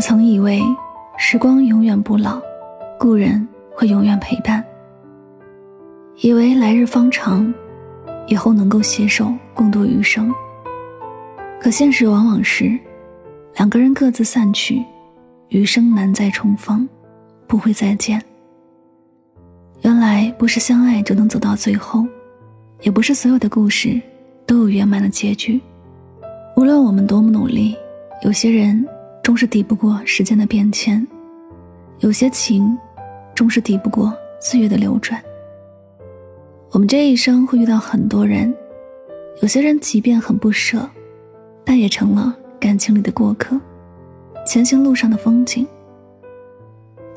曾以为时光永远不老，故人会永远陪伴，以为来日方长，以后能够携手共度余生。可现实往往是，两个人各自散去，余生难再重逢，不会再见。原来不是相爱就能走到最后，也不是所有的故事都有圆满的结局。无论我们多么努力，有些人。终是抵不过时间的变迁，有些情，终是抵不过岁月的流转。我们这一生会遇到很多人，有些人即便很不舍，但也成了感情里的过客，前行路上的风景。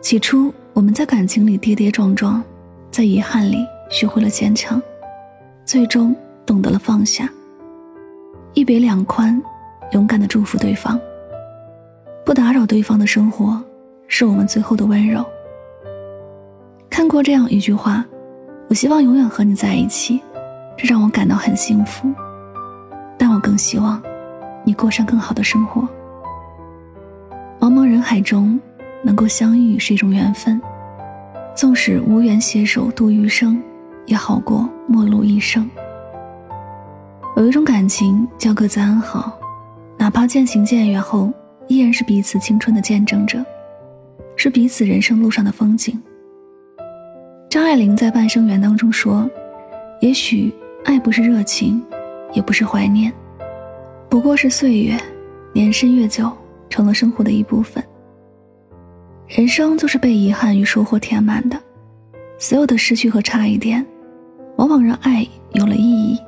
起初我们在感情里跌跌撞撞，在遗憾里学会了坚强，最终懂得了放下。一别两宽，勇敢的祝福对方。不打扰对方的生活，是我们最后的温柔。看过这样一句话：“我希望永远和你在一起，这让我感到很幸福。但我更希望，你过上更好的生活。茫茫人海中，能够相遇是一种缘分，纵使无缘携手度余生，也好过陌路一生。有一种感情叫各自安好，哪怕渐行渐远后。”依然是彼此青春的见证者，是彼此人生路上的风景。张爱玲在《半生缘》当中说：“也许爱不是热情，也不是怀念，不过是岁月，年深月久，成了生活的一部分。人生就是被遗憾与收获填满的，所有的失去和差一点，往往让爱有了意义。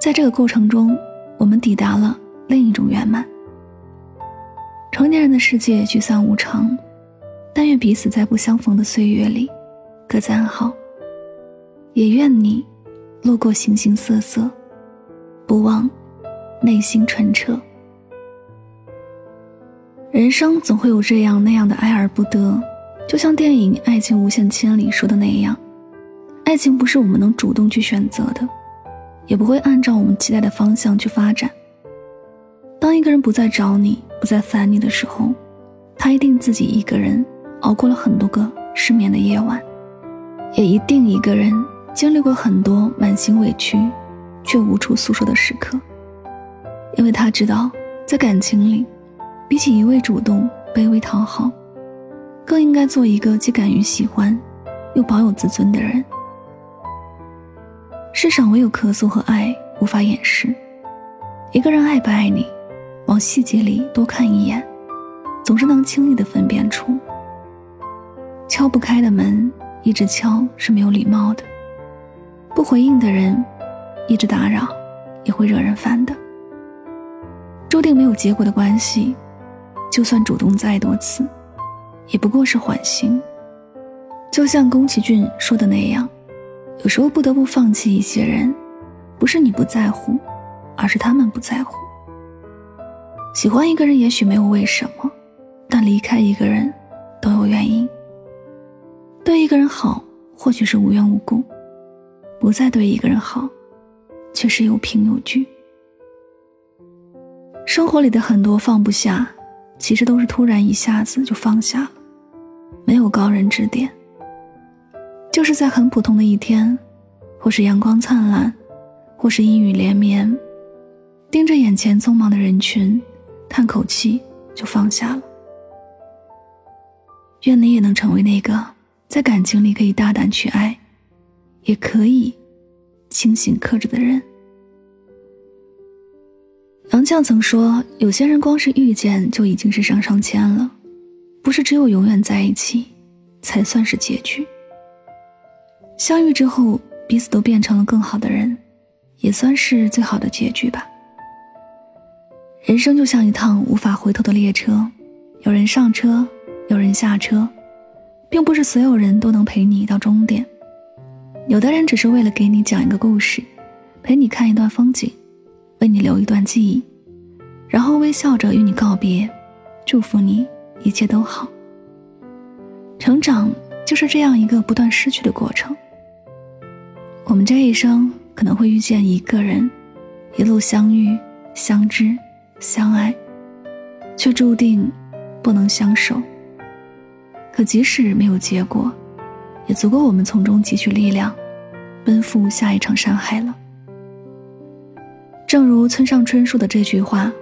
在这个过程中，我们抵达了另一种圆满。”成年人的世界聚散无常，但愿彼此在不相逢的岁月里各自安好。也愿你路过形形色色，不忘内心纯澈。人生总会有这样那样的爱而不得，就像电影《爱情无限千里》说的那样，爱情不是我们能主动去选择的，也不会按照我们期待的方向去发展。当一个人不再找你。不再烦你的时候，他一定自己一个人熬过了很多个失眠的夜晚，也一定一个人经历过很多满心委屈却无处诉说的时刻。因为他知道，在感情里，比起一味主动、卑微讨好，更应该做一个既敢于喜欢，又保有自尊的人。世上唯有咳嗽和爱无法掩饰，一个人爱不爱你。往细节里多看一眼，总是能轻易的分辨出。敲不开的门，一直敲是没有礼貌的；不回应的人，一直打扰也会惹人烦的。注定没有结果的关系，就算主动再多次，也不过是缓刑。就像宫崎骏说的那样，有时候不得不放弃一些人，不是你不在乎，而是他们不在乎。喜欢一个人也许没有为什么，但离开一个人都有原因。对一个人好或许是无缘无故，不再对一个人好，却是有凭有据。生活里的很多放不下，其实都是突然一下子就放下了，没有高人指点，就是在很普通的一天，或是阳光灿烂，或是阴雨连绵，盯着眼前匆忙的人群。叹口气，就放下了。愿你也能成为那个在感情里可以大胆去爱，也可以清醒克制的人。杨绛曾说：“有些人光是遇见就已经是上上签了，不是只有永远在一起才算是结局。相遇之后，彼此都变成了更好的人，也算是最好的结局吧。”人生就像一趟无法回头的列车，有人上车，有人下车，并不是所有人都能陪你到终点。有的人只是为了给你讲一个故事，陪你看一段风景，为你留一段记忆，然后微笑着与你告别，祝福你一切都好。成长就是这样一个不断失去的过程。我们这一生可能会遇见一个人，一路相遇相知。相爱，却注定不能相守。可即使没有结果，也足够我们从中汲取力量，奔赴下一场山海了。正如村上春树的这句话：“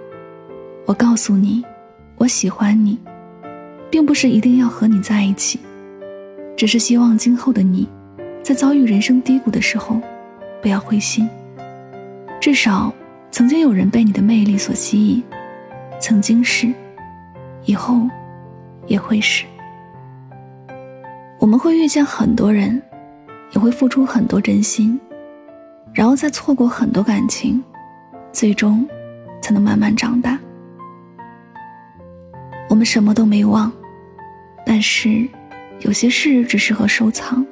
我告诉你，我喜欢你，并不是一定要和你在一起，只是希望今后的你，在遭遇人生低谷的时候，不要灰心。至少，曾经有人被你的魅力所吸引，曾经是，以后也会是。我们会遇见很多人，也会付出很多真心，然后再错过很多感情。”最终，才能慢慢长大。我们什么都没忘，但是有些事只适合收藏。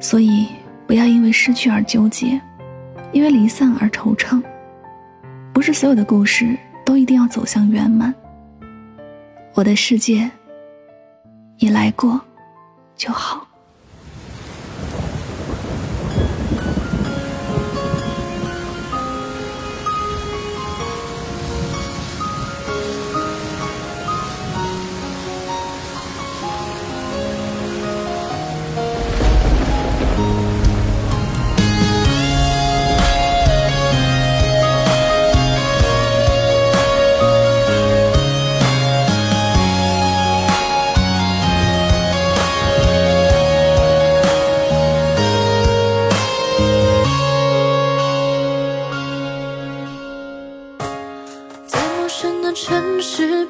所以，不要因为失去而纠结，因为离散而惆怅。不是所有的故事都一定要走向圆满。我的世界，你来过就好。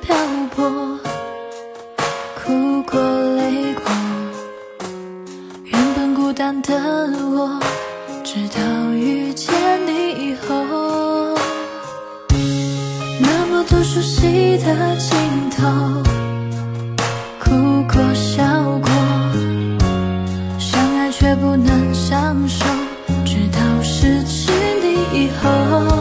漂泊，哭过泪过，原本孤单的我直到遇见你以后，那么多熟悉的镜头，哭过笑过，相爱却不能相守，直到失去你以后。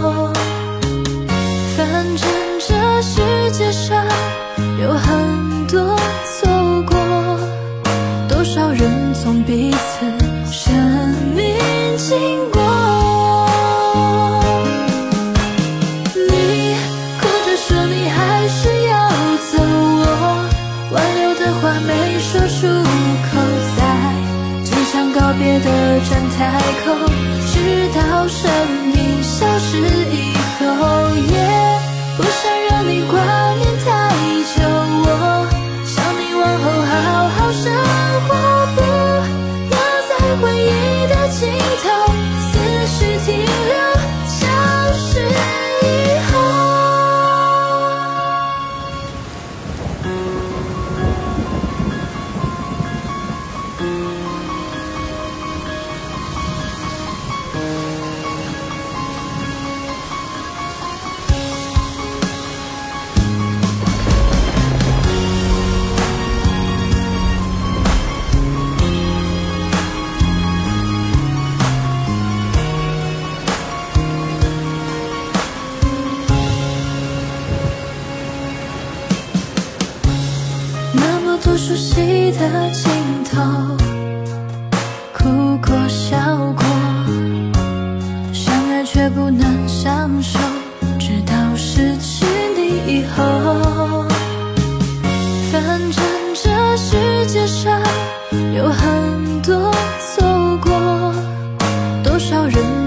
站台口，直到生命消失以后，也不想让你挂念太久。我想你往后好好生活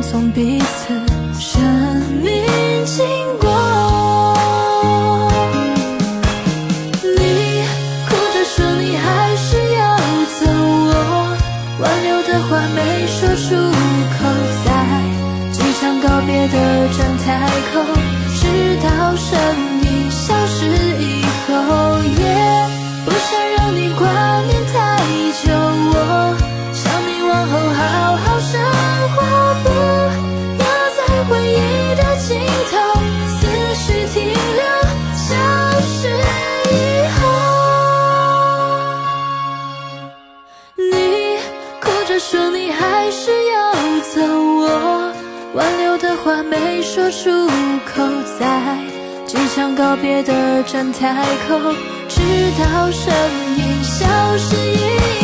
送彼此。挽留的话没说出口，在机场告别的站台口，直到身影消失一